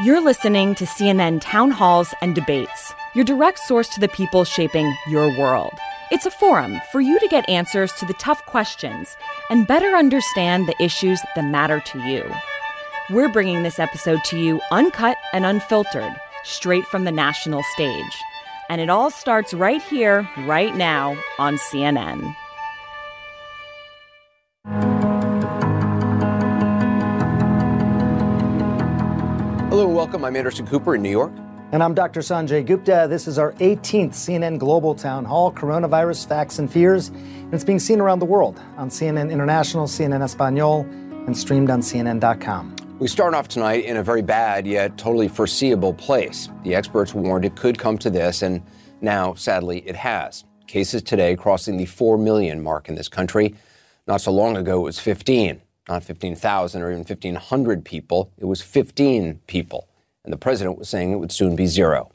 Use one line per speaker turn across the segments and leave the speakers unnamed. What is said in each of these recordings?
You're listening to CNN Town Halls and Debates, your direct source to the people shaping your world. It's a forum for you to get answers to the tough questions and better understand the issues that matter to you. We're bringing this episode to you uncut and unfiltered, straight from the national stage. And it all starts right here, right now on CNN.
Welcome. I'm Anderson Cooper in New York.
And I'm Dr. Sanjay Gupta. This is our 18th CNN Global Town Hall Coronavirus Facts and Fears. And it's being seen around the world on CNN International, CNN Espanol, and streamed on CNN.com.
We start off tonight in a very bad yet totally foreseeable place. The experts warned it could come to this, and now, sadly, it has. Cases today crossing the 4 million mark in this country. Not so long ago, it was 15 not 15,000 or even 1,500 people. It was 15 people. And the president was saying it would soon be zero.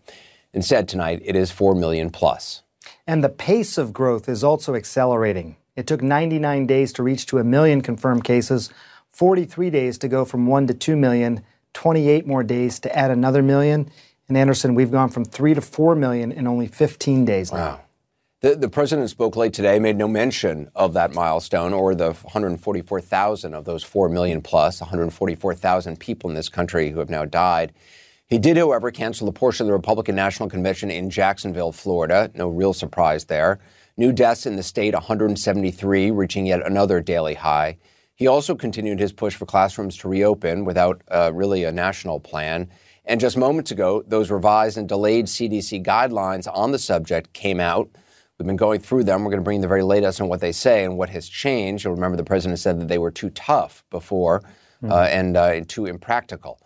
Instead, tonight, it is 4 million plus.
And the pace of growth is also accelerating. It took 99 days to reach to a million confirmed cases, 43 days to go from 1 to 2 million, 28 more days to add another million. And Anderson, we've gone from 3 to 4 million in only 15 days now.
Wow. The, the president spoke late today, made no mention of that milestone or the 144,000 of those 4 million plus, 144,000 people in this country who have now died. He did, however, cancel a portion of the Republican National Convention in Jacksonville, Florida. No real surprise there. New deaths in the state, 173, reaching yet another daily high. He also continued his push for classrooms to reopen without uh, really a national plan. And just moments ago, those revised and delayed CDC guidelines on the subject came out. We've been going through them. We're going to bring the very latest on what they say and what has changed. You'll remember the president said that they were too tough before mm-hmm. uh, and uh, too impractical.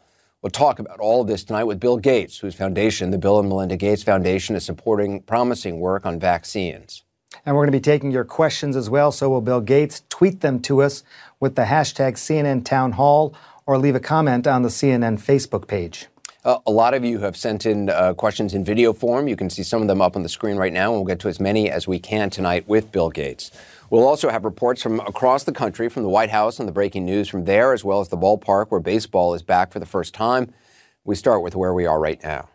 We'll talk about all of this tonight with Bill Gates, whose foundation, the Bill and Melinda Gates Foundation, is supporting promising work on vaccines.
And we're going to be taking your questions as well. So will Bill Gates. Tweet them to us with the hashtag CNN Town Hall or leave a comment on the CNN Facebook page.
Uh, a lot of you have sent in uh, questions in video form. You can see some of them up on the screen right now, and we'll get to as many as we can tonight with Bill Gates. We'll also have reports from across the country, from the White House and the breaking news from there, as well as the ballpark where baseball is back for the first time. We start with where we are right now.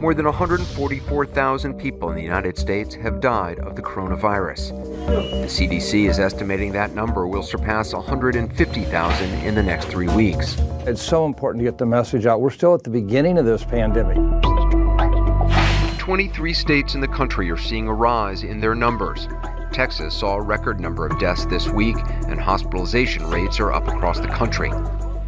More than 144,000 people in the United States have died of the coronavirus. The CDC is estimating that number will surpass 150,000 in the next three weeks.
It's so important to get the message out. We're still at the beginning of this pandemic.
23 states in the country are seeing a rise in their numbers. Texas saw a record number of deaths this week, and hospitalization rates are up across the country.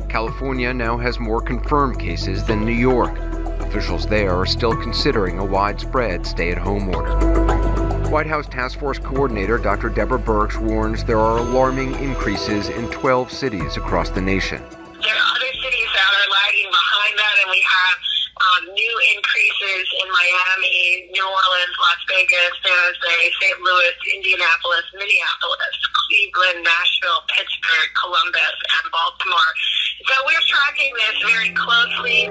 California now has more confirmed cases than New York. Officials there are still considering a widespread stay at home order. White House Task Force Coordinator Dr. Deborah Birx warns there are alarming increases in 12 cities across the nation.
There are other cities that are lagging behind that, and we have um, new increases in Miami, New Orleans, Las Vegas, San Jose, St. Louis, Indianapolis, Minneapolis, Cleveland, Nashville, Pittsburgh, Columbus, and Baltimore. So we're tracking this very closely.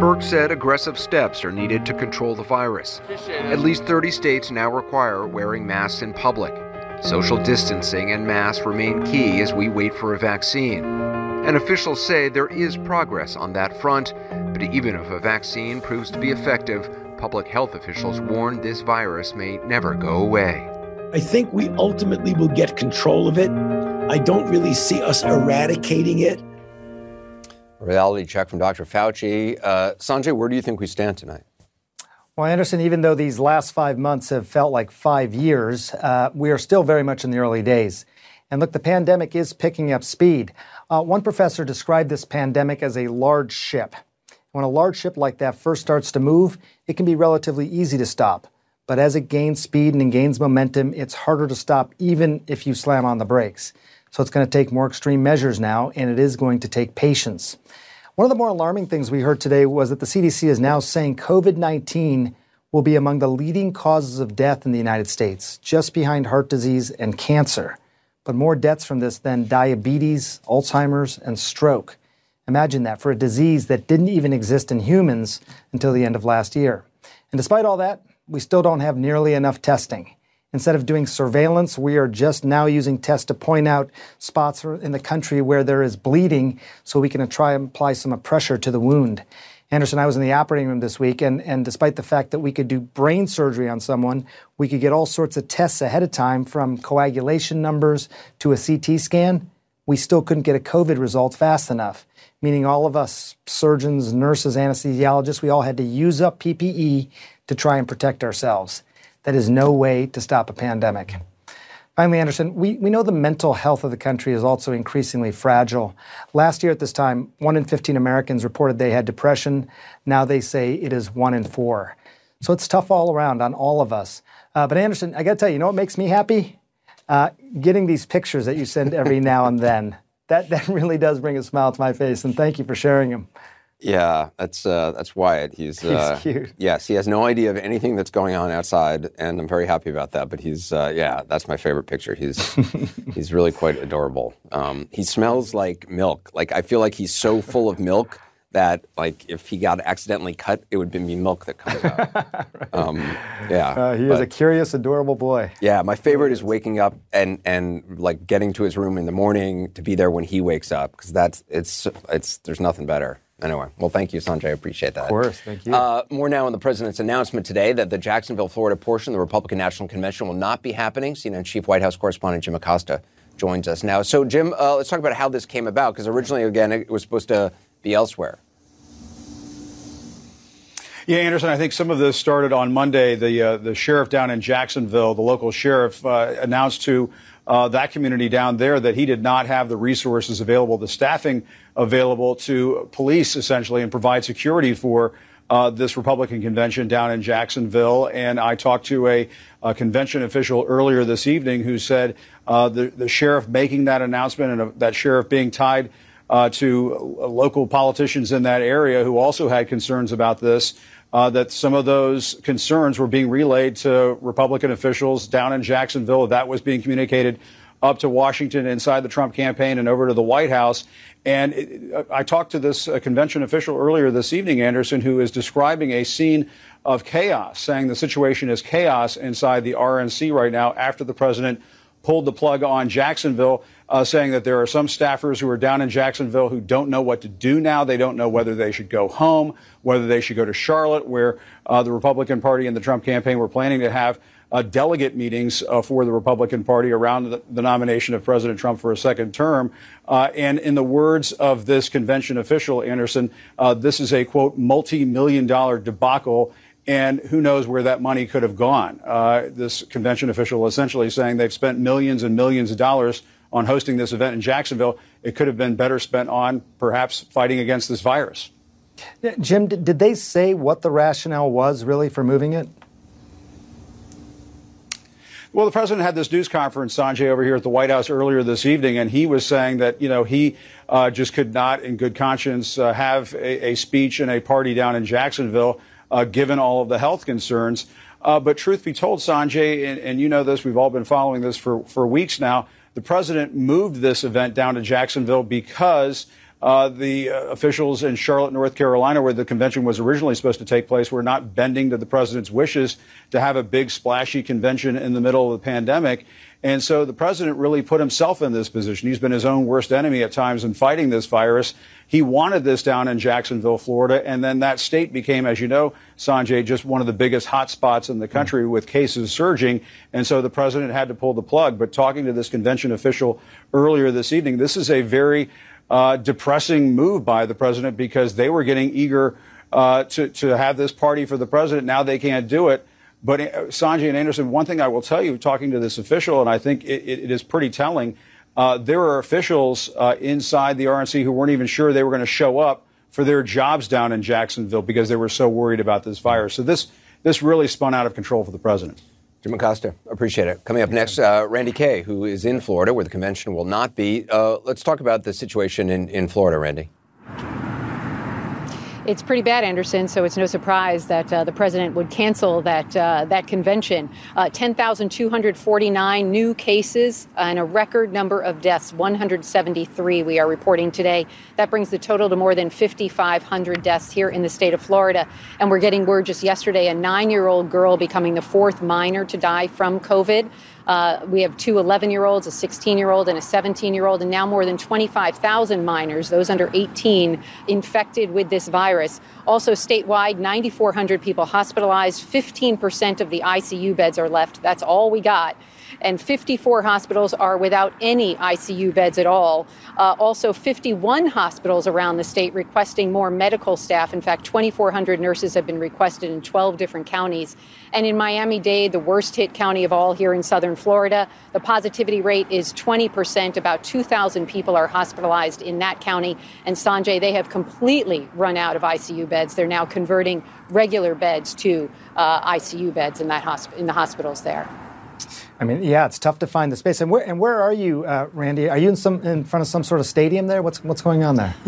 Birx said aggressive steps are needed to control the virus. At least 30 states now require wearing masks in public. Social distancing and masks remain key as we wait for a vaccine. And officials say there is progress on that front, but even if a vaccine proves to be effective, public health officials warn this virus may never go away.
I think we ultimately will get control of it. I don't really see us eradicating it
reality check from Dr. Fauci. Uh, Sanjay, where do you think we stand tonight?
Well, Anderson, even though these last five months have felt like five years, uh, we are still very much in the early days. And look, the pandemic is picking up speed. Uh, one professor described this pandemic as a large ship. When a large ship like that first starts to move, it can be relatively easy to stop. But as it gains speed and gains momentum, it's harder to stop even if you slam on the brakes. So it's going to take more extreme measures now, and it is going to take patience. One of the more alarming things we heard today was that the CDC is now saying COVID 19 will be among the leading causes of death in the United States, just behind heart disease and cancer. But more deaths from this than diabetes, Alzheimer's, and stroke. Imagine that for a disease that didn't even exist in humans until the end of last year. And despite all that, we still don't have nearly enough testing. Instead of doing surveillance, we are just now using tests to point out spots in the country where there is bleeding so we can try and apply some pressure to the wound. Anderson, I was in the operating room this week, and, and despite the fact that we could do brain surgery on someone, we could get all sorts of tests ahead of time from coagulation numbers to a CT scan. We still couldn't get a COVID result fast enough, meaning all of us surgeons, nurses, anesthesiologists, we all had to use up PPE to try and protect ourselves. That is no way to stop a pandemic. Finally, Anderson, we, we know the mental health of the country is also increasingly fragile. Last year at this time, one in 15 Americans reported they had depression. Now they say it is one in four. So it's tough all around on all of us. Uh, but Anderson, I got to tell you, you know what makes me happy? Uh, getting these pictures that you send every now and then. That, that really does bring a smile to my face, and thank you for sharing them.
Yeah, that's uh, that's Wyatt. He's,
he's uh, cute.
Yes, he has no idea of anything that's going on outside, and I'm very happy about that. But he's uh, yeah, that's my favorite picture. He's he's really quite adorable. Um, he smells like milk. Like I feel like he's so full of milk that like if he got accidentally cut, it would be milk that comes out. right. um, yeah,
uh, he but, is a curious, adorable boy.
Yeah, my favorite is waking up and and like getting to his room in the morning to be there when he wakes up because that's it's it's there's nothing better. Anyway, well, thank you, Sanjay. I appreciate that.
Of course, thank you. Uh,
more now on the president's announcement today that the Jacksonville, Florida portion of the Republican National Convention will not be happening. CNN Chief White House correspondent Jim Acosta joins us now. So, Jim, uh, let's talk about how this came about, because originally, again, it was supposed to be elsewhere.
Yeah, Anderson, I think some of this started on Monday. The uh, the sheriff down in Jacksonville, the local sheriff, uh, announced to uh, that community down there that he did not have the resources available, the staffing available to police essentially and provide security for uh, this Republican convention down in Jacksonville. And I talked to a, a convention official earlier this evening who said uh, the, the sheriff making that announcement and uh, that sheriff being tied uh, to local politicians in that area who also had concerns about this uh, that some of those concerns were being relayed to Republican officials down in Jacksonville. That was being communicated up to Washington inside the Trump campaign and over to the White House. And it, I talked to this uh, convention official earlier this evening, Anderson, who is describing a scene of chaos, saying the situation is chaos inside the RNC right now after the president pulled the plug on Jacksonville, uh, saying that there are some staffers who are down in Jacksonville who don't know what to do now. They don't know whether they should go home, whether they should go to Charlotte, where uh, the Republican Party and the Trump campaign were planning to have uh, delegate meetings uh, for the Republican Party around the, the, nomination of President Trump for a second term. Uh, and in the words of this convention official, Anderson, uh, this is a quote multi million dollar debacle and who knows where that money could have gone. Uh, this convention official essentially saying they've spent millions and millions of dollars on hosting this event in Jacksonville. It could have been better spent on perhaps fighting against this virus.
Jim, did they say what the rationale was really for moving it?
Well, the president had this news conference, Sanjay, over here at the White House earlier this evening, and he was saying that, you know, he uh, just could not, in good conscience, uh, have a, a, speech and a party down in Jacksonville uh, given all of the health concerns. Uh, but truth be told, Sanjay, and, and, you know this, we've all been following this for, for weeks now, the president moved this event down to Jacksonville because uh, the uh, officials in Charlotte, North Carolina, where the convention was originally supposed to take place, were not bending to the president's wishes to have a big, splashy convention in the middle of the pandemic. And so the president really put himself in this position. He's been his own worst enemy at times in fighting this virus. He wanted this down in Jacksonville, Florida, and then that state became, as you know, Sanjay, just one of the biggest hot spots in the country mm-hmm. with cases surging. And so the president had to pull the plug. But talking to this convention official earlier this evening, this is a very uh, depressing move by the president because they were getting eager uh, to, to have this party for the president. Now they can't do it. But uh, Sanjay and Anderson, one thing I will tell you, talking to this official, and I think it, it is pretty telling, uh, there are officials uh, inside the RNC who weren't even sure they were going to show up for their jobs down in Jacksonville because they were so worried about this virus. So this this really spun out of control for the president.
Jim Acosta, appreciate it. Coming up next, uh, Randi Kaye, who is in Florida, where the convention will not be. Uh, let's talk about the situation in, in Florida, Randie.
It's pretty bad, Anderson. So it's no surprise that uh, the president would cancel that uh, that convention. Uh, 10,249 new cases and a record number of deaths, 173. We are reporting today. That brings the total to more than 5,500 deaths here in the state of Florida. And we're getting word just yesterday: a nine-year-old girl becoming the fourth minor to die from COVID. Uh, we have two 11 year olds, a 16 year old, and a 17 year old, and now more than 25,000 minors, those under 18, infected with this virus. Also, statewide, 9,400 people hospitalized. 15% of the ICU beds are left. That's all we got and 54 hospitals are without any ICU beds at all. Uh, also, 51 hospitals around the state requesting more medical staff. In fact, 2,400 nurses have been requested in 12 different counties. And in Miami Dade, the worst hit county of all here in southern Florida, the positivity rate is 20%. About 2,000 people are hospitalized in that county. And Sanjay, they have completely run out of ICU beds. They're now converting regular beds to uh, ICU beds in, that hosp- in the hospitals there.
I mean, yeah, it's tough to find the space. And where, and where are you, uh, Randi? Are you in some in front of some sort of stadium there? What's what's going on there?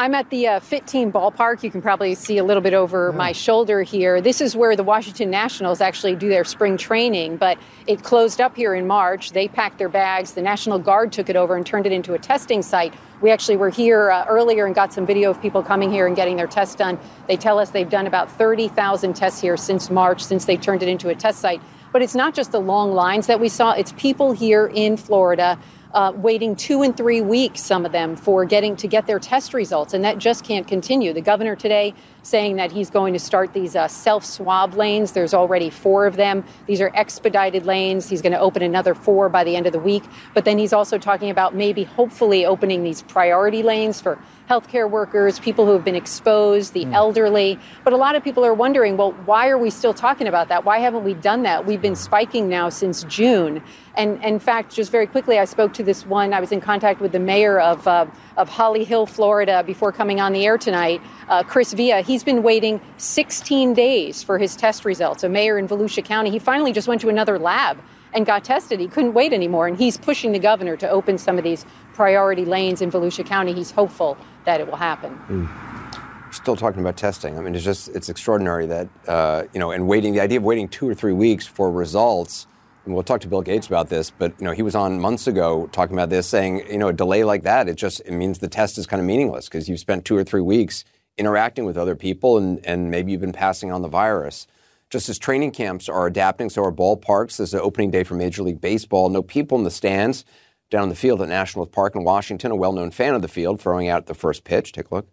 I'm at the uh, FITTEAM ballpark. You can probably see a little bit over yeah. my shoulder here. This is where the Washington Nationals actually do their spring training, but it closed up here in March. They packed their bags. The National Guard took it over and turned it into a testing site. We actually were here uh, earlier and got some video of people coming here and getting their tests done. They tell us they've done about 30,000 tests here since March, since they turned it into a test site. But it's not just the long lines that we saw, it's people here in Florida uh, waiting two and three weeks, some of them, for getting to get their test results. And that just can't continue. The governor today saying that he's going to start these uh, self swab lanes. There's already four of them. These are expedited lanes. He's going to open another four by the end of the week. But then he's also talking about maybe hopefully opening these priority lanes for healthcare workers, people who have been exposed, the mm. elderly. But a lot of people are wondering, well, why are we still talking about that? Why haven't we done that? We've been spiking now since June. And, in fact, just very quickly, I spoke to this one. I was in contact with the mayor of, uh, of Holly Hill, Florida, before coming on the air tonight, uh, Chris Via. He's been waiting 16 days for his test results. A mayor in Volusia County, he finally just went to another lab and got tested. He couldn't wait anymore, and he's pushing the governor to open some of these priority lanes in Volusia County. He's hopeful that it will happen.
Mm. Still talking about testing. I mean, it's just it's extraordinary that uh, you know, and waiting the idea of waiting two or three weeks for results. And we'll talk to Bill Gates about this, but you know, he was on months ago talking about this, saying you know, a delay like that, it just it means the test is kind of meaningless because you've spent two or three weeks interacting with other people, and, and maybe you've been passing on the virus. Just as training camps are adapting, so are ballparks. Is an opening day for Major League Baseball. No people in the stands down in the field at National Park in Washington. A well known fan of the field throwing out the first pitch. Take a look.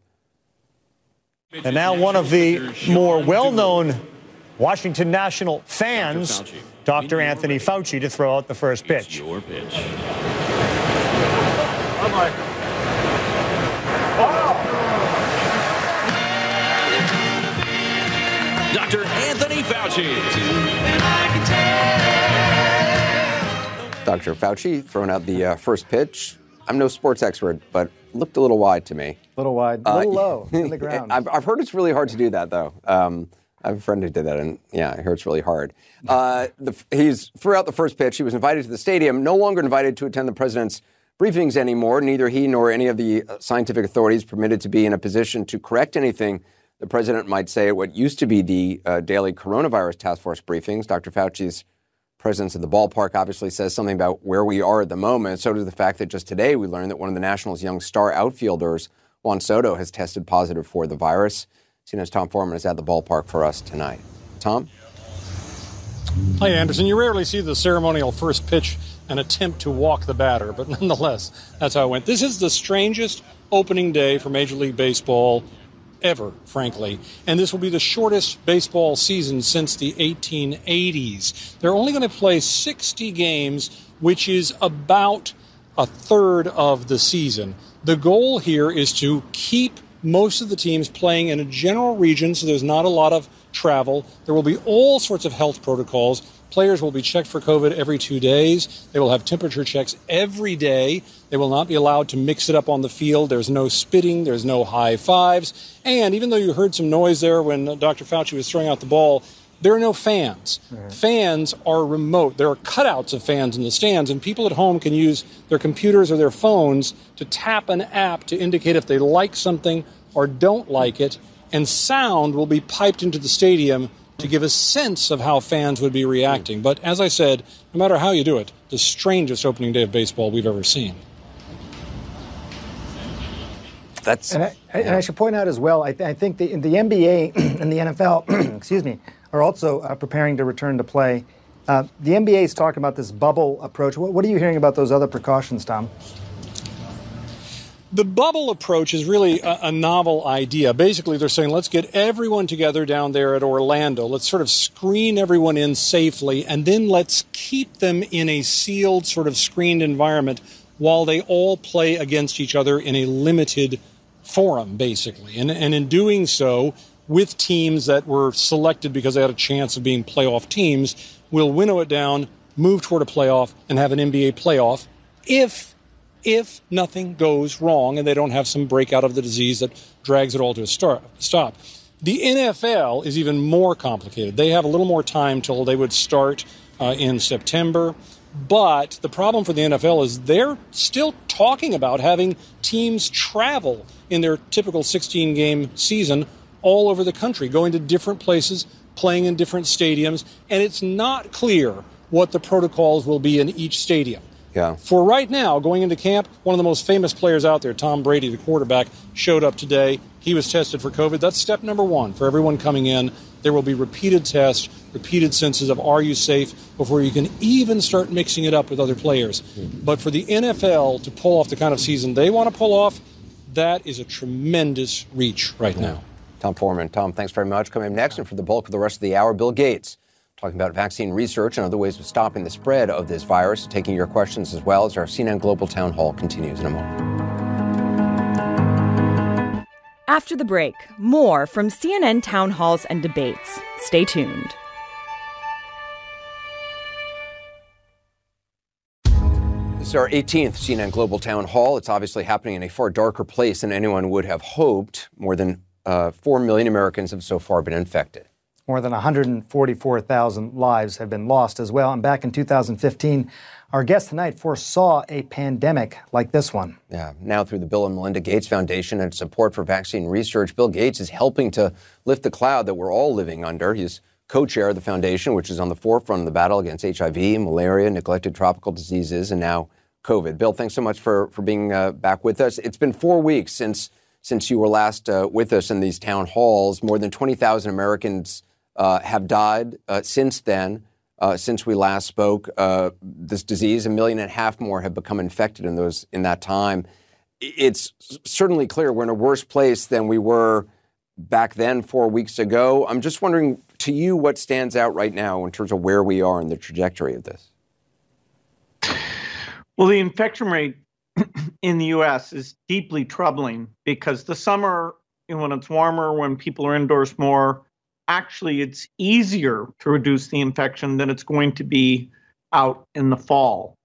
And now one of the more well known Washington National fans, Dr. Anthony Fauci, to throw out the first pitch. Your pitch.
Dr. Anthony Fauci. Dr. Fauci throwing out the uh, first pitch. I'm no sports expert, but looked a little wide to me.
A little wide, a uh, little uh, low in the ground.
I've, I've, heard it's really hard to do that, though. Um, I have a friend who did that, and yeah, it hurts really hard. Uh, the, he's threw out the first pitch. He was invited to the stadium, no longer invited to attend the president's briefings anymore. Neither he nor any of the uh, scientific authorities permitted to be in a position to correct anything the president might say at what used to be the uh, daily coronavirus task force briefings. Dr. Fauci's presence at the ballpark obviously says something about where we are at the moment. So does the fact that just today we learned that one of the Nationals' young star outfielders, Juan Soto, has tested positive for the virus. CNN's Tom Foreman is at the ballpark for us tonight. Tom?
Hi, Anderson. You rarely see the ceremonial first pitch an attempt to walk the batter, but nonetheless, that's how it went. This is the strangest opening day for Major League Baseball ever, frankly. And this will be the shortest baseball season since the 1880s. They're only going to play 60 games, which is about a third of the season. The goal here is to keep most of the teams playing in a general region so there's not a lot of travel. There will be all sorts of health protocols. Players will be checked for COVID every two days. They will have temperature checks every day. They will not be allowed to mix it up on the field. There's no spitting, there's no high fives. And even though you heard some noise there when Dr. Fauci was throwing out the ball, there are no fans. Mm-hmm. Fans are remote. There are cutouts of fans in the stands, and people at home can use their computers or their phones to tap an app to indicate if they like something or don't like it, and sound will be piped into the stadium to give a sense of how fans would be reacting. But as I said, no matter how you do it, the strangest opening day of baseball we've ever seen.
That's
and I, yeah. and I should point out as well. I, th- I think the, the NBA and the NFL, excuse me, are also uh, preparing to return to play. Uh, the NBA is talking about this bubble approach. What, what are you hearing about those other precautions, Tom?
The bubble approach is really a, a, novel idea. Basically, they're saying let's get everyone together down there at Orlando. Let's sort of screen everyone in safely, and then let's keep them in a sealed, sort of screened environment while they all play against each other in a limited forum, basically. And, and in doing so, with teams that were selected because they had a chance of being playoff teams, we'll winnow it down, move toward a playoff, and have an NBA playoff if if nothing goes wrong and they don't have some breakout of the disease that drags it all to a start, stop. The NFL is even more complicated. They have a little more time till they would start uh, in September. But the problem for the NFL is they're still talking about having teams travel in their typical 16 game season all over the country, going to different places, playing in different stadiums, and it's not clear what the protocols will be in each stadium.
Yeah.
For right now, going into camp, one of the most famous players out there, Tom Brady, the quarterback, showed up today. He was tested for COVID. That's step number one for everyone coming in. There will be repeated tests, repeated senses of are you safe before you can even start mixing it up with other players. Mm-hmm. But for the NFL to pull off the kind of season they want to pull off, that is a tremendous reach right now.
Tom Foreman. Tom, thanks very much. Coming up next, and for the bulk of the rest of the hour, Bill Gates talking about vaccine research and other ways of stopping the spread of this virus. Taking your questions as well as our CNN Global Town Hall continues in a moment.
After the break, more from CNN town halls and debates. Stay tuned.
This is our 18th CNN Global Town Hall. It's obviously happening in a far darker place than anyone would have hoped. More than uh, 4 million Americans have so far been infected.
More than 144,000 lives have been lost as well. And back in 2015, our guest tonight foresaw a pandemic like this one.
Yeah. Now, through the Bill and Melinda Gates Foundation and support for vaccine research, Bill Gates is helping to lift the cloud that we're all living under. He's co chair of the foundation, which is on the forefront of the battle against HIV, malaria, neglected tropical diseases, and now COVID. Bill, thanks so much for, for being uh, back with us. It's been four weeks since, since you were last uh, with us in these town halls. More than 20,000 Americans uh, have died uh, since then. Uh, since we last spoke, uh, this disease, a million and a half more have become infected in those in that time. It's certainly clear we're in a worse place than we were back then four weeks ago. I'm just wondering to you what stands out right now in terms of where we are in the trajectory of this.
Well, the infection rate in the U.S. is deeply troubling because the summer, when it's warmer, when people are indoors more, actually it's easier to reduce the infection than it's going to be out in the fall.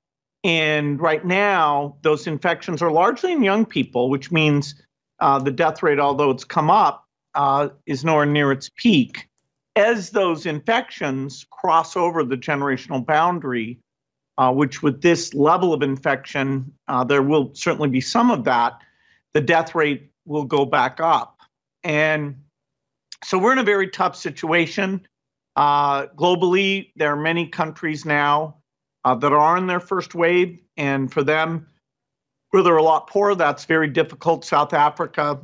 And right now, those infections are largely in young people, which means uh, the death rate, although it's come up, uh, is nowhere near its peak. As those infections cross over the generational boundary, uh, which with this level of infection, uh, there will certainly be some of that, the death rate will go back up. And so we're in a very tough situation. Uh, globally, there are many countries now uh, that are in their first wave, and for them, where they're a lot poorer, that's very difficult. South Africa,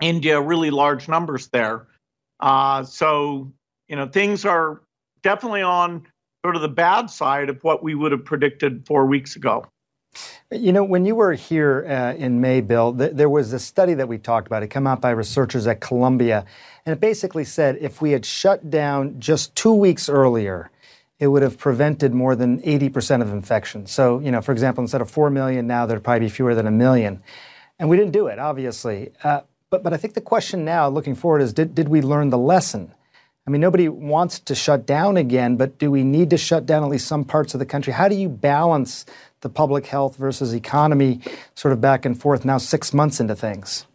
India, really large numbers there. Uh, so, you know, things are definitely on sort of the bad side of what we would have predicted four weeks ago.
You know, when you were here uh, in May, Bill, th- there was a study that we talked about. It came out by researchers at Columbia, and it basically said if we had shut down just two weeks earlier, it would have prevented more than 80% of infections. So, you know, for example, instead of 4 million now, there'd probably be fewer than a million. And we didn't do it, obviously. Uh, but, but I think the question now, looking forward, is did, did we learn the lesson? I mean, nobody wants to shut down again, but do we need to shut down at least some parts of the country? How do you balance the public health versus economy sort of back and forth now, six months into things?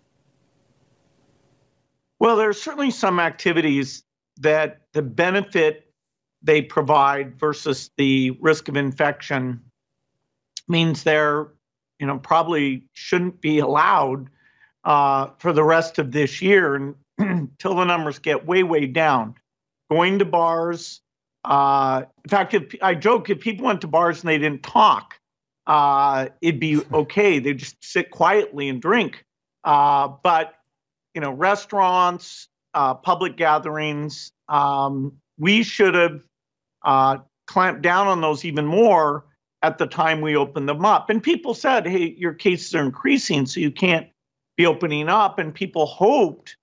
Well, there are certainly some activities that the benefit they provide versus the risk of infection means they're, you know, probably shouldn't be allowed uh, for the rest of this year until the numbers get way, way down. Going to bars. Uh, in fact, if I joke, if people went to bars and they didn't talk, uh, it'd be okay. They'd just sit quietly and drink. Uh, but you know, restaurants, uh, public gatherings, um, we should have uh, clamped down on those even more at the time we opened them up. And people said, "Hey, your cases are increasing, so you can't be opening up." And people hoped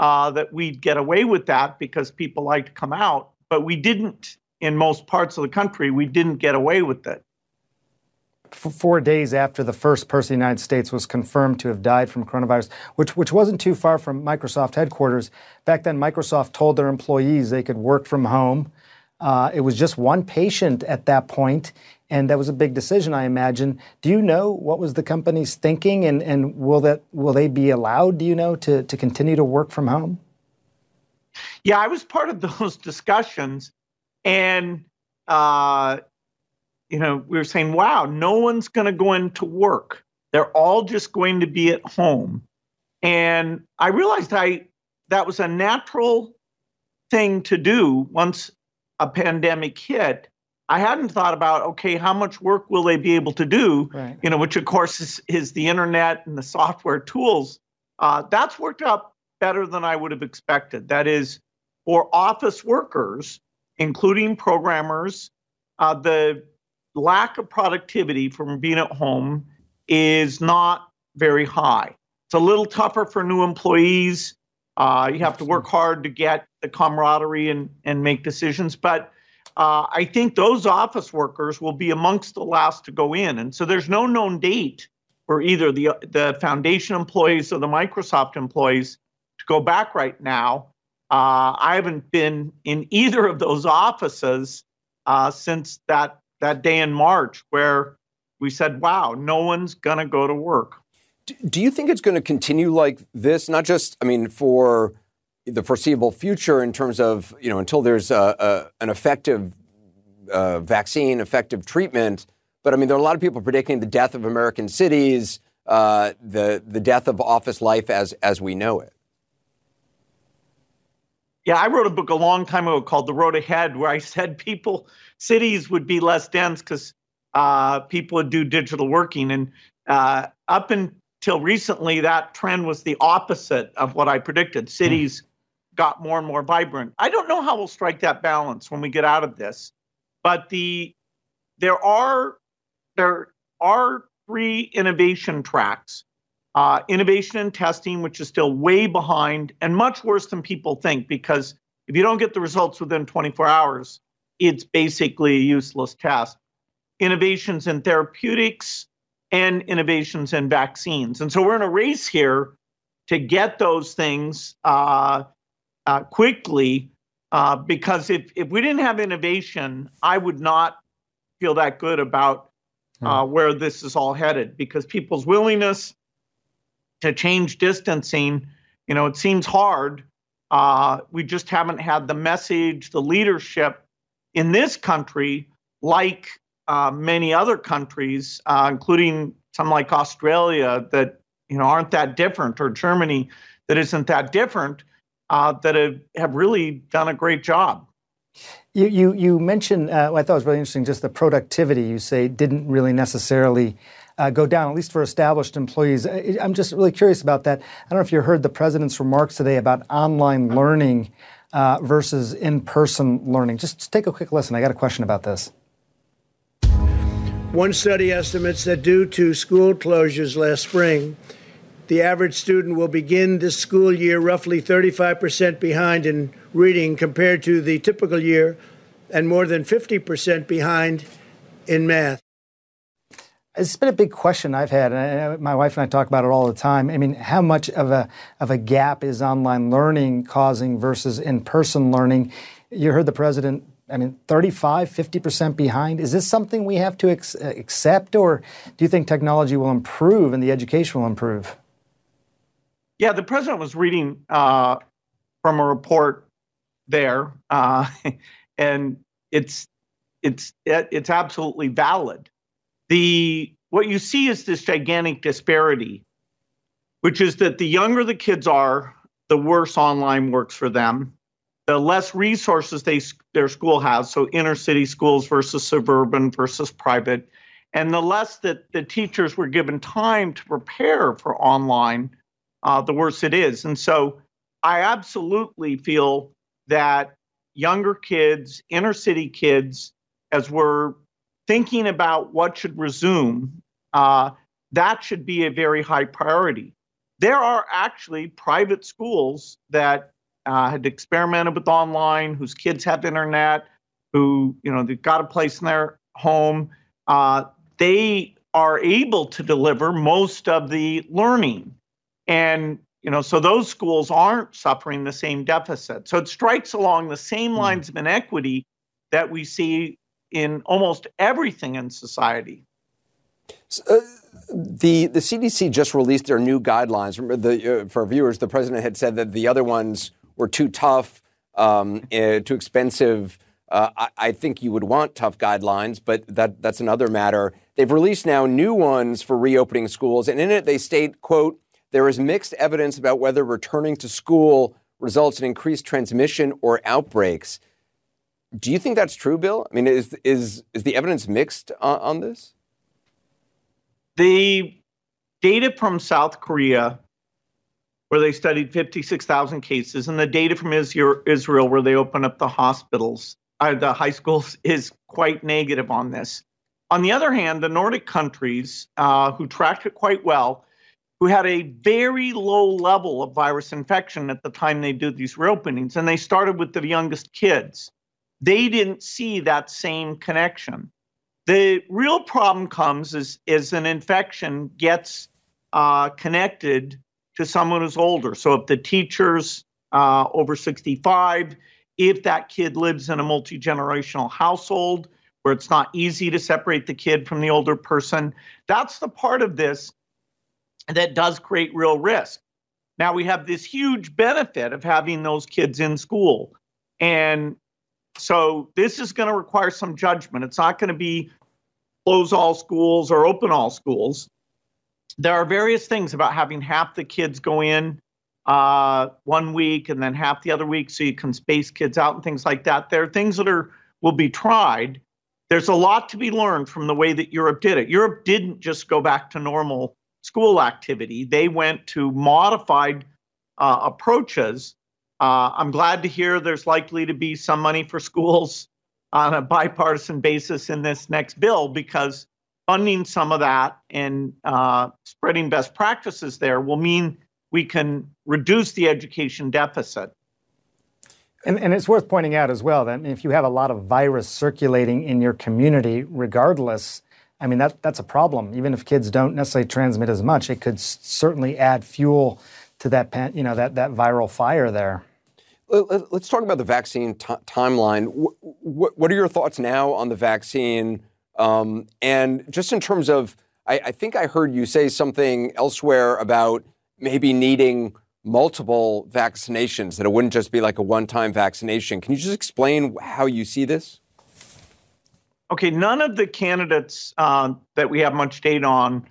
uh, that we'd get away with that because people like to come out, but we didn't. In most parts of the country, we didn't get away with it
four days after the first person in the United States was confirmed to have died from coronavirus, which, which wasn't too far from Microsoft headquarters. Back then, Microsoft told their employees they could work from home. Uh, it was just one patient at that point, and that was a big decision, I imagine. Do you know what was the company's thinking, and, and will that will they be allowed? Do you know to to continue to work from home?
Yeah, I was part of those discussions, and uh, you know, we were saying, wow, no one's going to go into work. They're all just going to be at home. And I realized I that was a natural thing to do once a pandemic hit. I hadn't thought about, okay, how much work will they be able to do? Right. You know, which of course is, is the internet and the software tools. Uh, that's worked out better than I would have expected. That is, for office workers, including programmers, uh, the lack of productivity from being at home is not very high. It's a little tougher for new employees. Uh, you have to work hard to get the camaraderie and, and make decisions. But uh, I think those office workers will be amongst the last to go in. And so there's no known date for either the, the foundation employees or the Microsoft employees to go back right now. Uh, I haven't been in either of those offices uh, since that that day in March where we said, wow, no one's going to go to work.
Do you think it's going to continue like this? Not just, I mean, for the foreseeable future in terms of, you know, until there's a, a, an effective uh, vaccine, effective treatment. But I mean, there are a lot of people predicting the death of American cities, uh, the, the death of office life as, as we know it.
Yeah, I wrote a book a long time ago called The Road Ahead, where I said people, cities would be less dense because uh, people would do digital working. And uh, up until recently, that trend was the opposite of what I predicted. Cities mm. got more and more vibrant. I don't know how we'll strike that balance when we get out of this, but the there are there are three innovation tracks uh, innovation and testing, which is still way behind and much worse than people think, because if you don't get the results within 24 hours, it's basically a useless test. Innovations in therapeutics and innovations in vaccines. And so we're in a race here to get those things uh, uh, quickly, uh, because if, if we didn't have innovation, I would not feel that good about uh, hmm. where this is all headed, because people's willingness to change distancing, you know, it seems hard. Uh, we just haven't had the message, the leadership in this country, like uh, many other countries, uh, including some like Australia, that you know aren't that different, or Germany that isn't that different, uh, that have, have really done a great job.
You you you mentioned uh, I thought it was really interesting just the productivity you say didn't really necessarily uh, go down, at least for established employees. I'm just really curious about that. I don't know if you heard the president's remarks today about online learning uh, versus in person learning. Just, just take a quick listen. I got a question about this.
One study estimates that due to school closures last spring, the average student will begin this school year roughly 35% behind in reading compared to the typical year and more than 50% behind in math.
It's been a big question I've had, and my wife and I talk about it all the time. I mean, how much of a of a gap is online learning causing versus in person learning? You heard the president. I mean, 35, 50% behind. Is this something we have to ex- accept, or do you think technology will improve and the education will improve?
Yeah, the president was reading uh, from a report there, uh, and it's it's it's absolutely valid the what you see is this gigantic disparity which is that the younger the kids are, the worse online works for them. The less resources they their school has, so inner city schools versus suburban versus private, and the less that the teachers were given time to prepare for online, uh, the worse it is. And so, I absolutely feel that younger kids, inner city kids, as we're thinking about what should resume, uh, that should be a very high priority. There are actually private schools that uh, had experimented with online, whose kids have internet, who you know they've got a place in their home. Uh, they are able to deliver most of the learning, and you know so those schools aren't suffering the same deficit. So it strikes along the same hmm. lines of inequity that we see in almost everything in society.
Uh, the the CDC just released their new guidelines. The, uh, for viewers, the president had said that the other ones were too tough, um, uh, too expensive. Uh, I, I, think you would want tough guidelines, but that that's another matter. They've released now new ones for reopening schools, and in it they state, "quote There is mixed evidence about whether returning to school results in increased transmission or outbreaks." Do you think that's true, Bill? I mean, is is is the evidence mixed on, on this?
The data from South Korea, where they studied 56,000 cases, and the data from Israel, where they open up the hospitals, uh, the high schools, is quite negative on this. On the other hand, the Nordic countries, uh, who tracked it quite well, who had a very low level of virus infection at the time they did these reopenings, and they started with the youngest kids. They didn't see that same connection. The real problem comes is, as an infection gets uh, connected to someone who's older. So if the teacher's uh, over 65, if that kid lives in a multi generational household where it's not easy to separate the kid from the older person, that's the part of this that does create real risk. Now we have this huge benefit of having those kids in school. And so this is going to require some judgment. It's not going to be close all schools or open all schools. There are various things about having half the kids go in uh, one week and then half the other week so you can space kids out and things like that. There are things that are will be tried. There's a lot to be learned from the way that Europe did it. Europe didn't just go back to normal school activity. They went to modified uh, approaches uh, I'm glad to hear there's likely to be some money for schools on a bipartisan basis in this next bill because funding some of that and uh, spreading best practices there will mean we can reduce the education deficit.
And, and, it's worth pointing out as well that if you have a lot of virus circulating in your community, regardless, I mean that that's a problem. Even if kids don't necessarily transmit as much, it could s- certainly add fuel to that you know that that viral fire there.
Let's talk about the vaccine t- timeline. W- what are your thoughts now on the vaccine? Um, and just in terms of, I, I, think I heard you say something elsewhere about maybe needing multiple vaccinations, that it wouldn't just be like a one time vaccination. Can you just explain how you see this?
Okay, none of the candidates uh, that we have much data on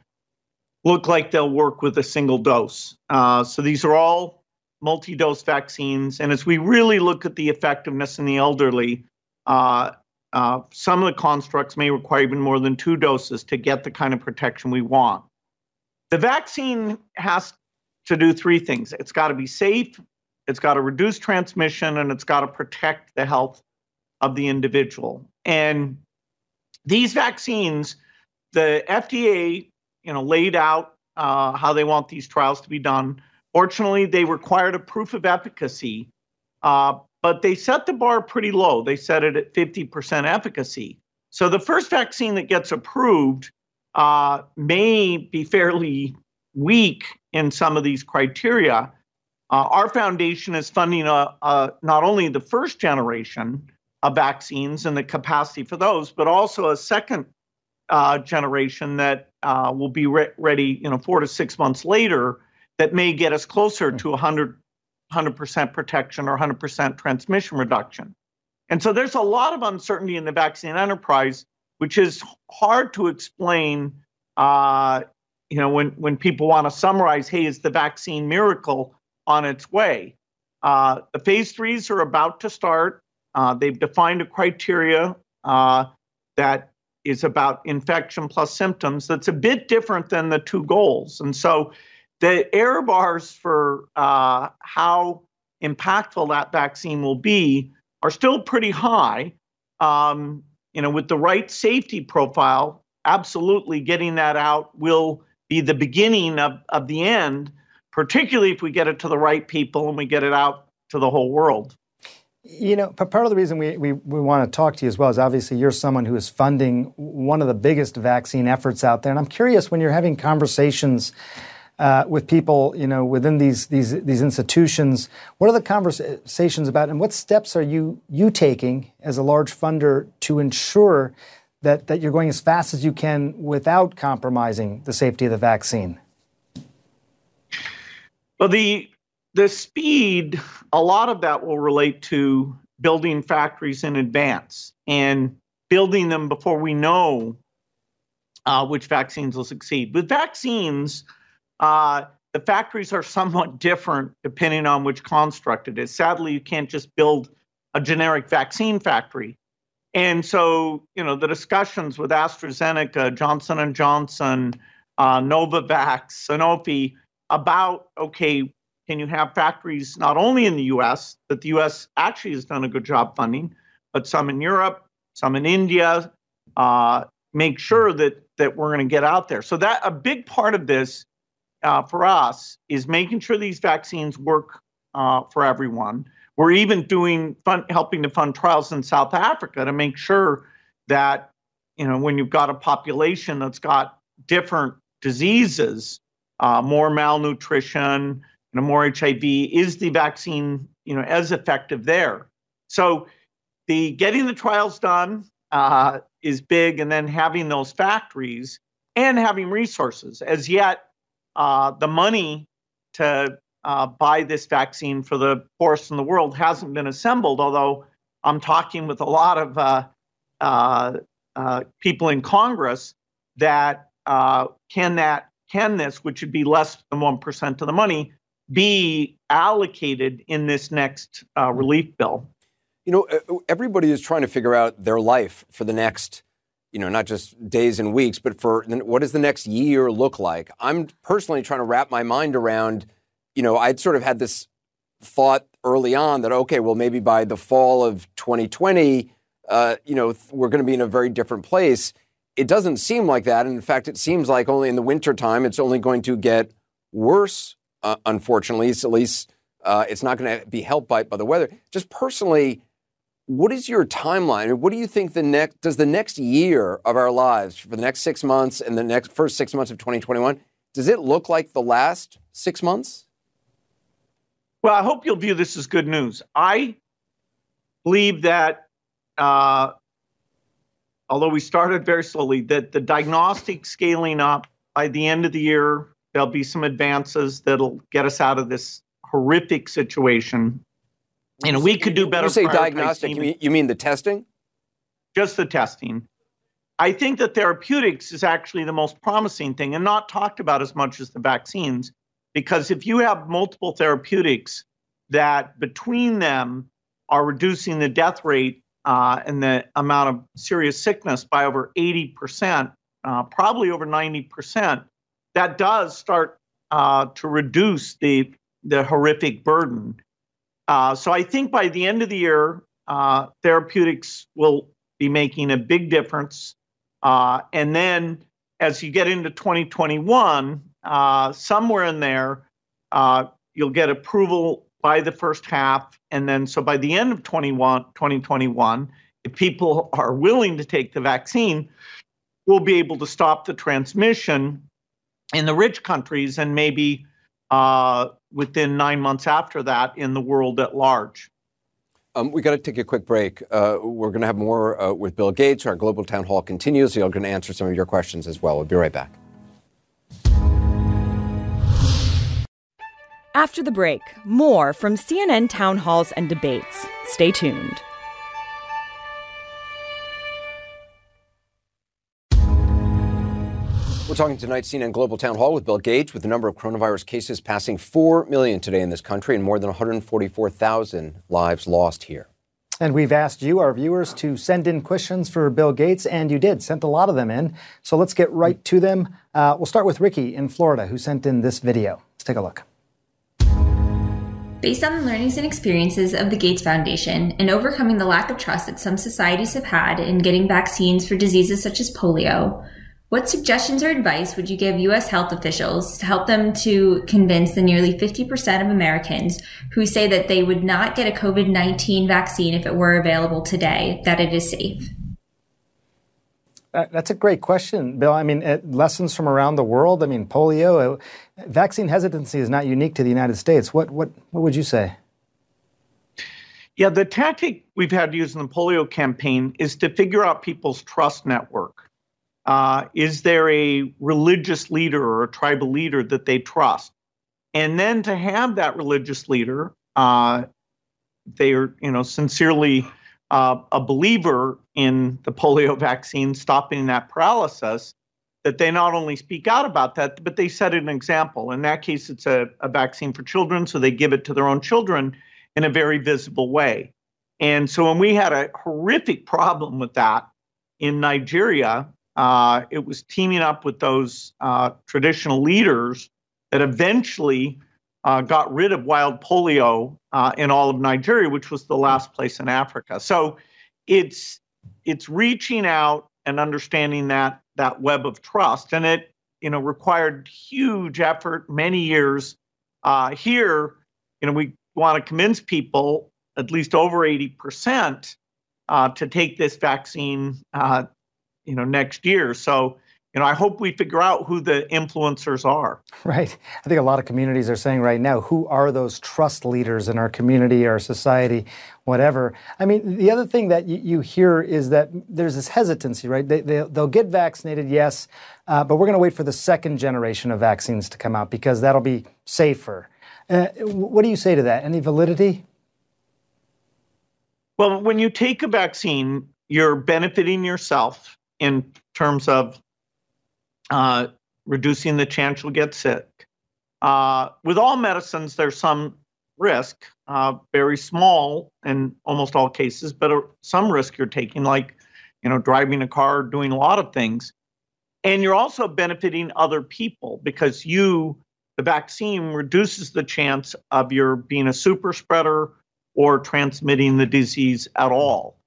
look like they'll work with a single dose. Uh, so these are all multi dose vaccines. And as we really look at the effectiveness in the elderly, uh, uh, some of the constructs may require even more than two doses to get the kind of protection we want. The vaccine has to do three things it's got to be safe, it's got to reduce transmission, and it's got to protect the health of the individual. And these vaccines, the FDA, you know, laid out uh, how they want these trials to be done. Fortunately, they required a proof of efficacy, uh, but they set the bar pretty low. They set it at 50% efficacy. So the first vaccine that gets approved uh, may be fairly weak in some of these criteria. Uh, our foundation is funding a, uh, a, uh, not only the first generation of vaccines and the capacity for those, but also a second uh, generation that uh, will be re- ready, you know, four to six months later that may get us closer to 100 100% protection or 100% transmission reduction. And so there's a lot of uncertainty in the vaccine enterprise, which is hard to explain uh, you know, when, when people want to summarize, hey, is the vaccine miracle on its way? Uh, the phase threes are about to start. Uh, they've defined a criteria uh, that is about infection plus symptoms that's a bit different than the two goals. And so the error bars for uh, how impactful that vaccine will be are still pretty high. Um, you know, with the right safety profile, absolutely getting that out will be the beginning of, of the end, particularly if we get it to the right people and we get it out to the whole world.
You know, part of the reason we, we, we want to talk to you as well is obviously you're someone who is funding one of the biggest vaccine efforts out there. And I'm curious when you're having conversations uh, with people, you know, within these, these, these institutions, what are the conversations about and what steps are you, you taking as a large funder to ensure that, that you're going as fast as you can without compromising the safety of the vaccine?
Well, the the speed, a lot of that will relate to building factories in advance and building them before we know uh, which vaccines will succeed. With vaccines, uh, the factories are somewhat different depending on which construct it is. Sadly, you can't just build a generic vaccine factory. And so, you know, the discussions with AstraZeneca, Johnson and Johnson, uh, Novavax, Sanofi about okay, can you have factories not only in the US, but the US actually has done a good job funding, but some in Europe, some in India, uh, make sure that that we're going to get out there. So that a big part of this uh, for us is making sure these vaccines work uh, for everyone. We're even doing fun, helping to fund trials in South Africa to make sure that you know when you've got a population that's got different diseases, uh, more malnutrition, you know, more HIV, is the vaccine, you know, as effective there? So the getting the trials done uh, is big, and then having those factories and having resources. As yet, uh, the money to uh, buy this vaccine for the poorest in the world hasn't been assembled. Although I'm talking with a lot of uh, uh, uh, people in Congress that can that can this, which would be less than one percent of the money, be allocated in this next uh, relief bill?
You know, everybody is trying to figure out their life for the next, you know, not just days and weeks, but for what does the next year look like? I'm personally trying to wrap my mind around, you know, I'd sort of had this thought early on that, okay, well, maybe by the fall of 2020, uh, you know, we're going to be in a very different place. It doesn't seem like that. And in fact, it seems like only in the wintertime, it's only going to get worse uh, unfortunately. It's at least uh, it's not going to be helped by, by the weather. Just personally, what is your timeline? What do you think the next does the next year of our lives for the next six months and the next first six months of 2021 does it look like the last six months?
Well, I hope you'll view this as good news. I believe that uh, although we started very slowly, that the diagnostic scaling up by the end of the year There'll be some advances that'll get us out of this horrific situation. And we could do better.
You say diagnostic, you mean, you mean the testing?
Just the testing. I think that therapeutics is actually the most promising thing and not talked about as much as the vaccines. Because if you have multiple therapeutics that between them are reducing the death rate uh, and the amount of serious sickness by over 80%, uh, probably over 90%, that does start uh, to reduce the the horrific burden. Uh, so I think by the end of the year, uh, therapeutics will be making a big difference. Uh, and then as you get into 2021, uh, somewhere in there, uh, you'll get approval by the first half. And then so by the end of 21, 2021, if people are willing to take the vaccine, we'll be able to stop the transmission in the rich countries and maybe uh, within nine months after that in the world at large.
Um, we got to take a quick break. Uh, we're going to have more uh, with Bill Gates. Our global town hall continues. You're going to answer some of your questions as well. We'll be right back.
After the break, more from CNN town halls and debates. Stay tuned.
We're We're talking tonight, CNN Global Town Hall with Bill Gates, with the number of coronavirus cases passing 4 million today in this country and more than 144,000 lives lost here.
And we've asked you, our viewers, to send in questions for Bill Gates, and you did, sent a lot of them in. So let's get right to them. Uh, we'll start with Ricky in Florida, who sent in this video. Let's take a look.
Based on the learnings and experiences of the Gates Foundation and overcoming the lack of trust that some societies have had in getting vaccines for diseases such as polio, what suggestions or advice would you give U.S. health officials to help them to convince the nearly 50% of Americans who say that they would not get a COVID 19 vaccine if it were available today that it is safe?
That's a great question, Bill. I mean, uh, lessons from around the world. I mean, polio, uh, vaccine hesitancy is not unique to the United States. What what what would you say?
Yeah, the tactic we've had to use in the polio campaign is to figure out people's trust network. Uh, is there a religious leader or a tribal leader that they trust? And then to have that religious leader, uh, they are, you know, sincerely uh, a believer in the polio vaccine stopping that paralysis, that they not only speak out about that, but they set an example. In that case, it's a, a vaccine for children, so they give it to their own children in a very visible way. And so when we had a horrific problem with that in Nigeria, uh, it was teaming up with those uh, traditional leaders that eventually uh, got rid of wild polio uh, in all of Nigeria, which was the last place in Africa. So it's it's reaching out and understanding that that web of trust, and it you know required huge effort, many years. Uh, here, you know, we want to convince people, at least over eighty percent, uh, to take this vaccine, you know, next year. So you know, I hope we figure out who the influencers are.
Right. I think a lot of communities are saying right now, who are those trust leaders in our community, our society, whatever. I mean, the other thing that you, you hear is that there's this hesitancy, right? They, they, will get vaccinated, yes, uh, but we're going to wait for the second generation of vaccines to come out because that'll be safer. Uh, what do you say to that? Any validity?
Well, when you take a vaccine, you're benefiting yourself in terms of uh, reducing the chance you'll get sick. Uh, with all medicines, there's some risk, uh, very small in almost all cases, but some risk you're taking, like you know driving a car, doing a lot of things, and you're also benefiting other people because you, the vaccine, reduces the chance of your being a super spreader or transmitting the disease at all.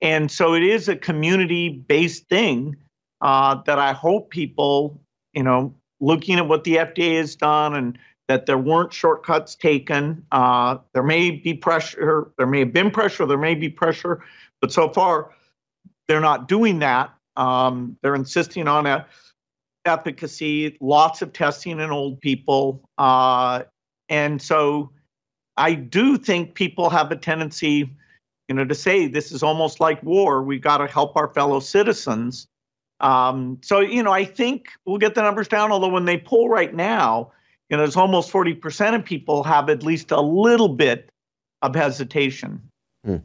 And so it is a community based thing uh, that I hope people, you know, looking at what the FDA has done and that there weren't shortcuts taken. Uh, there may be pressure, there may have been pressure, there may be pressure, but so far they're not doing that. Um, they're insisting on a efficacy, lots of testing in old people, uh, and so I do think people have a tendency, you know, to say this is almost like war. We've got to help our fellow citizens. Um, so, you know, I think we'll get the numbers down, although when they pull right now, you know, there's almost 40% of people have at least a little bit of hesitation.
Hmm.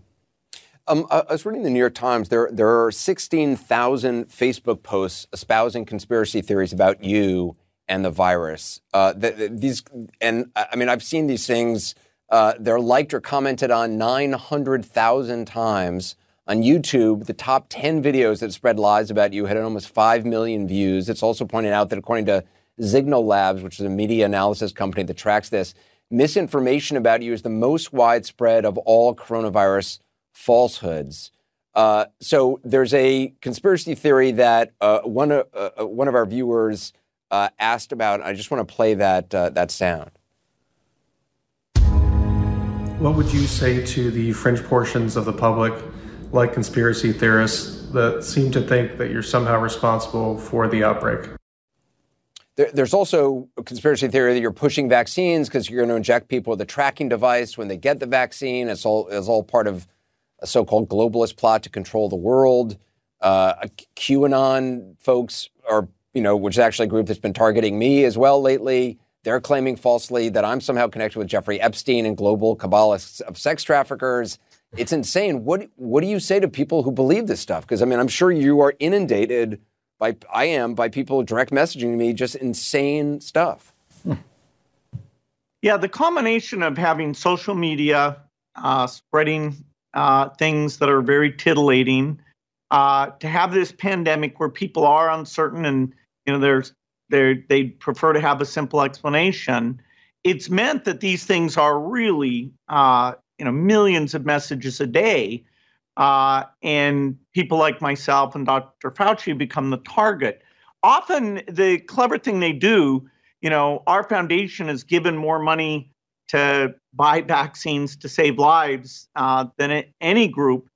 Um, I was reading the New York Times. There, there are 16,000 Facebook posts espousing conspiracy theories about you and the virus. Uh, the, the, these, and I mean, I've seen these things. Uh, they're liked or commented on 900,000 times. On YouTube, the top 10 videos that spread lies about you had almost 5 million views. It's also pointed out that according to Zignal Labs, which is a media analysis company that tracks this, misinformation about you is the most widespread of all coronavirus falsehoods. Uh, so there's a conspiracy theory that uh, one, uh, uh one of our viewers uh, asked about. I just want to play that, that sound.
What would you say to the fringe portions of the public like conspiracy theorists that seem to think that you're somehow responsible for the outbreak.
there's also a conspiracy theory that you're pushing vaccines because you're going to inject people with a tracking device when they get the vaccine. It's all, it's all part of a so called globalist plot to control the world. Uh, QAnon folks are, you know, which is actually a group that's been targeting me as well lately. They're claiming falsely that I'm somehow connected with Jeffrey Epstein and global cabalists of sex traffickers. It's insane. What what do you say to people who believe this stuff? Because I mean, I'm sure you are inundated by I am by people direct messaging me just insane stuff.
Yeah, the combination of having social media uh, spreading uh, things that are very titillating, uh, to have this pandemic where people are uncertain and you know there's they they prefer to have a simple explanation. It's meant that these things are really uh, you know millions of messages a day, uh, and people like myself and Dr. Fauci become the target. Often, the clever thing they do you know, our foundation has given more money to buy vaccines to save lives uh, than any group.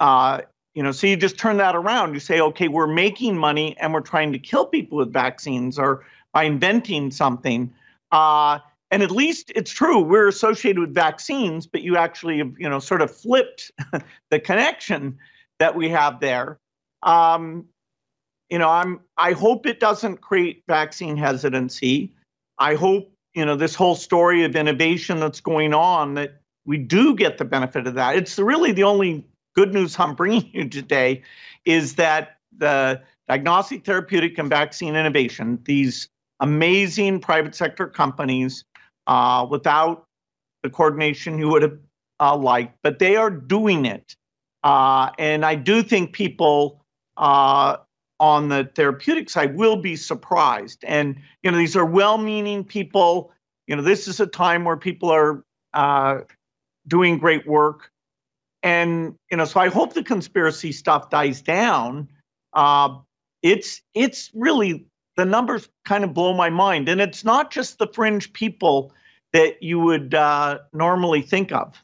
Uh, you know, so you just turn that around. You say, okay, we're making money and we're trying to kill people with vaccines or by inventing something. Uh, and at least it's true we're associated with vaccines, but you actually, you know, sort of flipped the connection that we have there. Um, you know, I'm I hope it doesn't create vaccine hesitancy. I hope, you know, this whole story of innovation that's going on that we do get the benefit of that. It's really the only good news I'm bringing you today is that the diagnostic therapeutic and vaccine innovation, these amazing private sector companies uh, without the coordination you would have uh, liked, but they are doing it. Uh, and I do think people uh, on the therapeutic side will be surprised. And, you know, these are well meaning people. You know, this is a time where people are uh, doing great work. And, you know, so I hope the conspiracy stuff dies down. Uh, it's it's really the numbers kind of blow my mind. And it's not just the fringe people that you would uh, normally think of.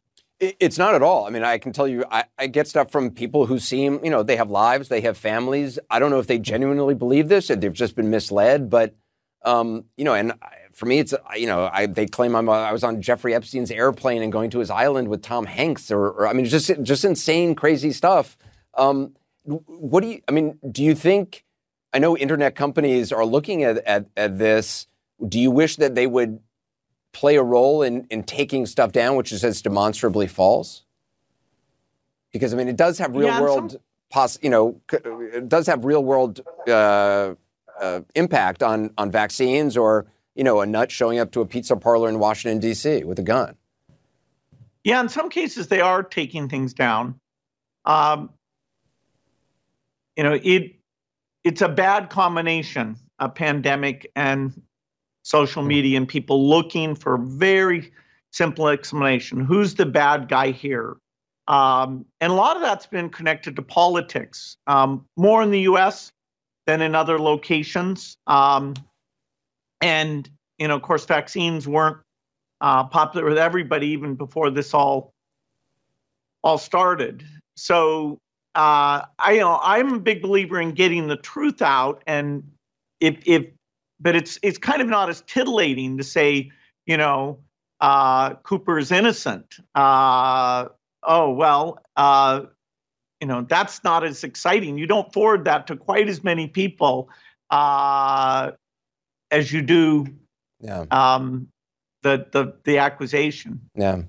It's not at all. I mean, I can tell you, I, I, get stuff from people who seem, you know, they have lives, they have families. I don't know if they genuinely believe this, or they've just been misled. But, um, you know, and for me, it's, you know, I, they claim I'm, I was on Jeffrey Epstein's airplane and going to his island with Tom Hanks, or, or I mean, just just insane, crazy stuff. Um, what do you? I mean, do you think? I know internet companies are looking at, at, at this. Do you wish that they would play a role in, in taking stuff down, which is as demonstrably false? Because I mean, it does have real yeah, world, some... you know, it does have real world uh, uh, impact on on vaccines, or you know, a nut showing up to a pizza parlor in Washington D.C. with a gun.
Yeah, in some cases they are taking things down. Um, you know, it it's a bad combination, a pandemic and social media and people looking for very simple explanation. Who's the bad guy here? Um, and a lot of that's been connected to politics, um, more in the U.S. than in other locations. Um, and you know, of course, vaccines weren't uh, popular with everybody even before this all all started. So uh, I you know I'm a big believer in getting the truth out, and if if but it's it's kind of not as titillating to say, you know, uh, Cooper is innocent. Uh, oh well, uh, you know that's not as exciting. You don't forward that to quite as many people uh, as you do yeah. um, the the the accusation.
Yeah.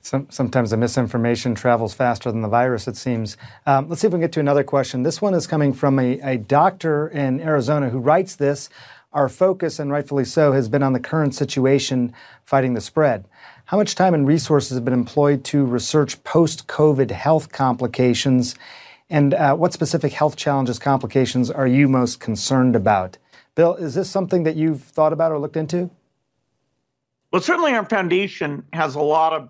Some, sometimes the misinformation travels faster than the virus, it seems. Um, let's see if we can get to another question. This one is coming from a, a doctor in Arizona who writes this our focus, and rightfully so, has been on the current situation fighting the spread. How much time and resources have been employed to research post COVID health complications? And uh, what specific health challenges, complications are you most concerned about? Bill, is this something that you've thought about or looked into?
Well, certainly our foundation has a lot of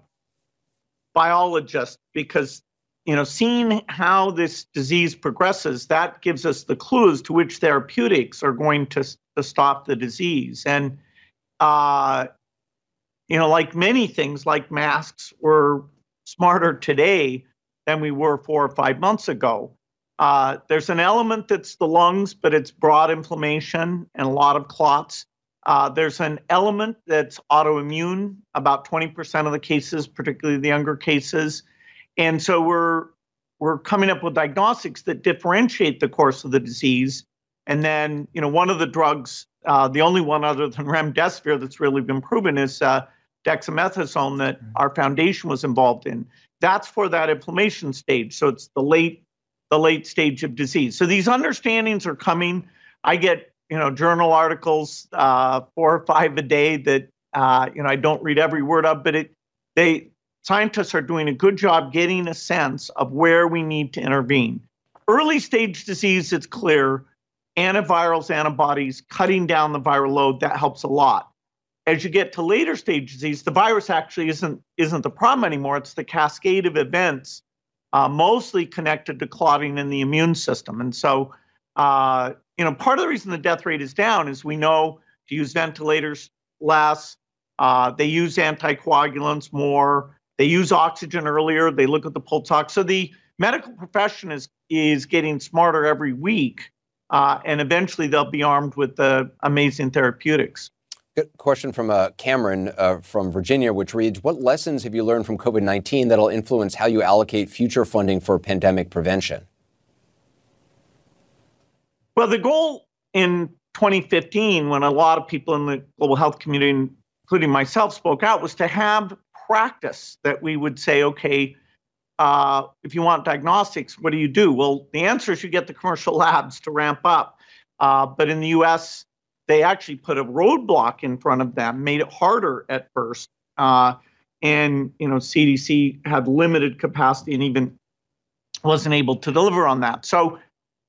biologists because you know, seeing how this disease progresses, that gives us the clues to which therapeutics are going to, to stop the disease. And, uh, you know, like many things, like masks, we're smarter today than we were four or five months ago. Uh, there's an element that's the lungs, but it's broad inflammation and a lot of clots. Uh, there's an element that's autoimmune, about 20% of the cases, particularly the younger cases. And so we're we're coming up with diagnostics that differentiate the course of the disease. And then, you know, one of the drugs, uh, the only one other than remdesivir that's really been proven is uh, dexamethasone that mm-hmm. our foundation was involved in. That's for that inflammation stage. So it's the late, the late stage of disease. So these understandings are coming. I get you know journal articles uh, four or five a day that uh, you know I don't read every word of, but it they scientists are doing a good job getting a sense of where we need to intervene. Early stage disease, it's clear. Antivirals, antibodies, cutting down the viral load that helps a lot. As you get to later stage disease, the virus actually isn't isn't the problem anymore. It's the cascade of events uh, mostly connected to clotting in the immune system. And so, uh, you know, part of the reason the death rate is down is we know to use ventilators less. Uh, they use anticoagulants more. They use oxygen earlier. They look at the pulse ox. So the medical profession is is getting smarter every week, uh, and eventually they'll be armed with the amazing therapeutics.
Good question from uh, Cameron uh, from Virginia, which reads What lessons have you learned from COVID 19 that'll influence how you allocate future funding for pandemic prevention?
Well, the goal in 2015, when a lot of people in the global health community, including myself, spoke out, was to have practice that we would say, okay, uh, if you want diagnostics, what do you do? Well, the answer is you get the commercial labs to ramp up. Uh, but in the US, they actually put a roadblock in front of them, made it harder at first. Uh, and you know, CDC had limited capacity and even wasn't able to deliver on that. So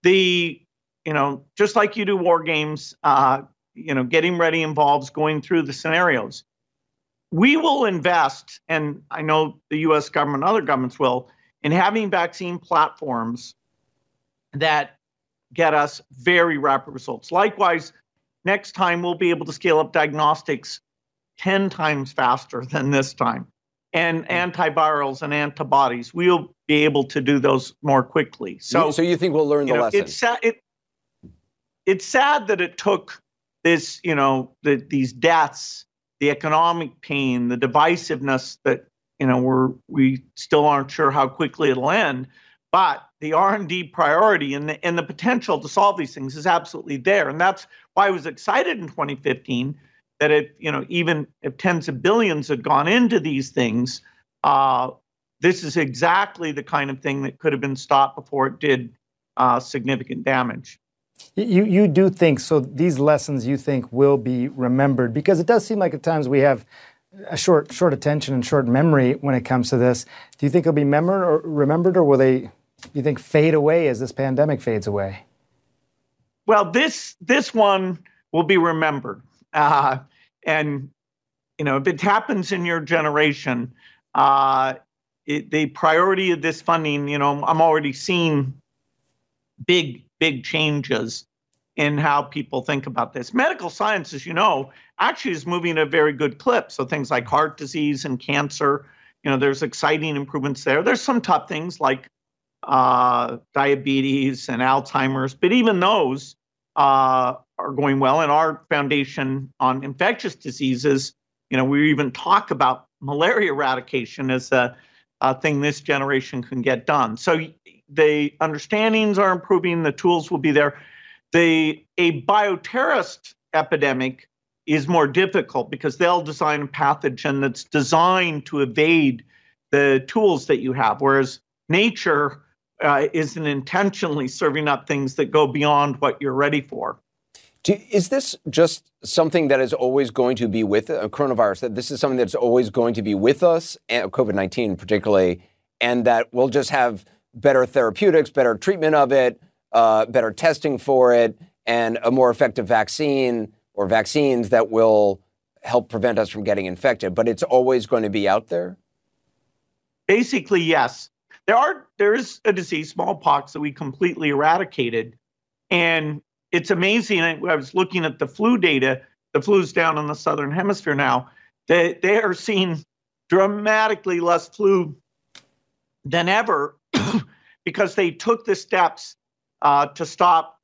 the you know, just like you do war games, uh, you know, getting ready involves going through the scenarios. We will invest, and I know the U.S. government, other governments will, in having vaccine platforms that get us very rapid results. Likewise, next time we'll be able to scale up diagnostics 10 times faster than this time. And hmm. antivirals and antibodies, we'll be able to do those more quickly. So,
so you think we'll learn the
know,
lesson?
It's sad, it, it's sad that it took this, you know, the, these deaths, the economic pain, the divisiveness that, you know, we're, we still aren't sure how quickly it'll end. But the R&D priority and the, and the potential to solve these things is absolutely there. And that's why I was excited in 2015 that if, you know, even if tens of billions had gone into these things, uh, this is exactly the kind of thing that could have been stopped before it did uh, significant damage.
You, you do think so these lessons you think will be remembered because it does seem like at times we have a short short attention and short memory when it comes to this. Do you think it'll be remembered or remembered or will they you think fade away as this pandemic fades away?
Well, this this one will be remembered, uh, and you know if it happens in your generation, uh, it, the priority of this funding, you know, I'm already seeing big big changes in how people think about this. Medical science, as you know, actually is moving at a very good clip. So things like heart disease and cancer, you know, there's exciting improvements there. There's some tough things like uh, diabetes and Alzheimer's, but even those uh, are going well. And our foundation on infectious diseases, you know, we even talk about malaria eradication as a, a thing this generation can get done. So the understandings are improving, the tools will be there. The a bioterrorist epidemic is more difficult because they'll design a pathogen that's designed to evade the tools that you have, whereas nature uh, isn't intentionally serving up things that go beyond what you're ready for.
Do, is this just something that is always going to be with uh, coronavirus? That this is something that's always going to be with us, COVID 19 particularly, and that we'll just have better therapeutics, better treatment of it, uh, better testing for it, and a more effective vaccine or vaccines that will help prevent us from getting infected. But it's always going to be out there?
Basically, yes. There are there is a disease, smallpox, that we completely eradicated, and it's amazing. I was looking at the flu data. The flu's down in the southern hemisphere now. They they are seeing dramatically less flu than ever because they took the steps uh, to stop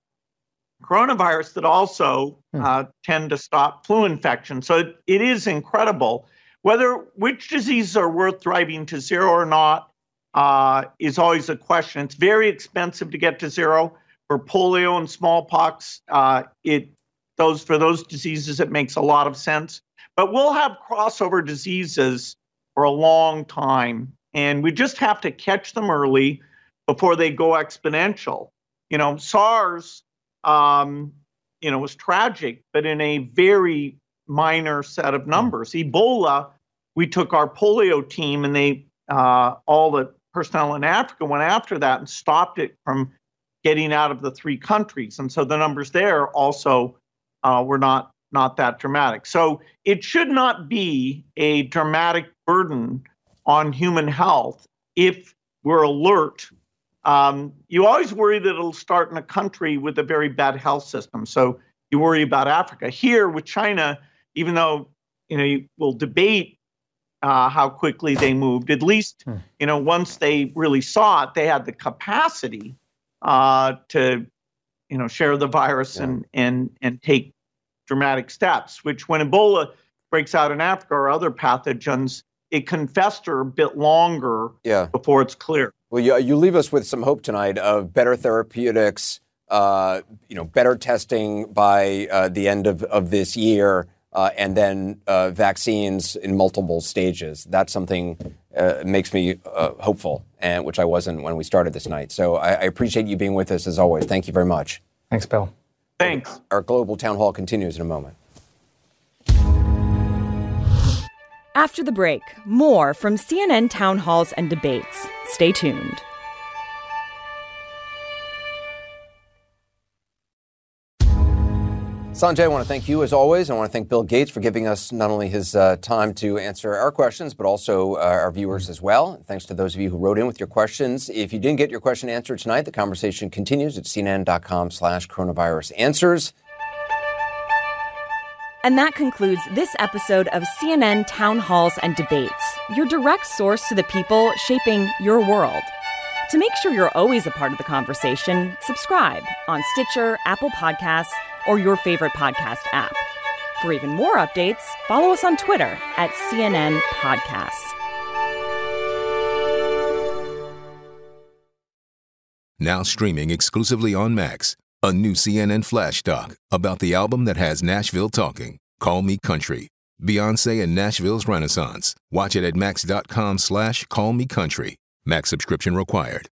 coronavirus that also hmm. uh, tend to stop flu infection. So it, it is incredible. Whether which diseases are worth driving to zero or not uh, is always a question. It's very expensive to get to zero for polio and smallpox. Uh, it those for those diseases it makes a lot of sense. But we'll have crossover diseases for a long time, and we just have to catch them early before they go exponential. You know, SARS, um, you know, was tragic, but in a very minor set of numbers. Ebola, we took our polio team and they, uh, all the personnel in Africa went after that and stopped it from getting out of the three countries. And so the numbers there also uh, were not not that dramatic. So it should not be a dramatic burden on human health if we're alert. Um, you always worry that it'll start in a country with a very bad health system. So you worry about Africa. Here with China, even though you know you will debate uh, how quickly they moved, at least hmm. you know once they really saw it, they had the capacity uh, to you know share the virus yeah. and and and take dramatic steps. Which when Ebola breaks out in Africa or other pathogens, it can fester a bit longer
yeah.
before it's clear.
Well, you, you leave us with some hope tonight of better therapeutics, uh, you know, better testing by uh, the end of, of this year, uh, and then uh, vaccines in multiple stages. That's something uh, makes me uh, hopeful, and which I wasn't when we started this night. So I, I appreciate you being with us as always. Thank you very much.
Thanks, Bill.
Thanks.
Our global town hall continues in a moment.
After the break, more from CNN town halls and debates. Stay tuned.
Sanjay, I want to thank you as always. I want to thank Bill Gates for giving us not only his uh, time to answer our questions, but also uh, our viewers as well. Thanks to those of you who wrote in with your questions. If you didn't get your question answered tonight, the conversation continues at cnn.com slash coronavirus answers.
And that concludes this episode of CNN Town Halls and Debates, your direct source to the people shaping your world. To make sure you're always a part of the conversation, subscribe on Stitcher, Apple Podcasts, or your favorite podcast app. For even more updates, follow us on Twitter at CNN Podcasts.
Now streaming exclusively on Max, a new CNN flash doc about the album that has Nashville talking, Call Me Country. Beyonce and Nashville's Renaissance. Watch it at max.com slash call me country. Max subscription required.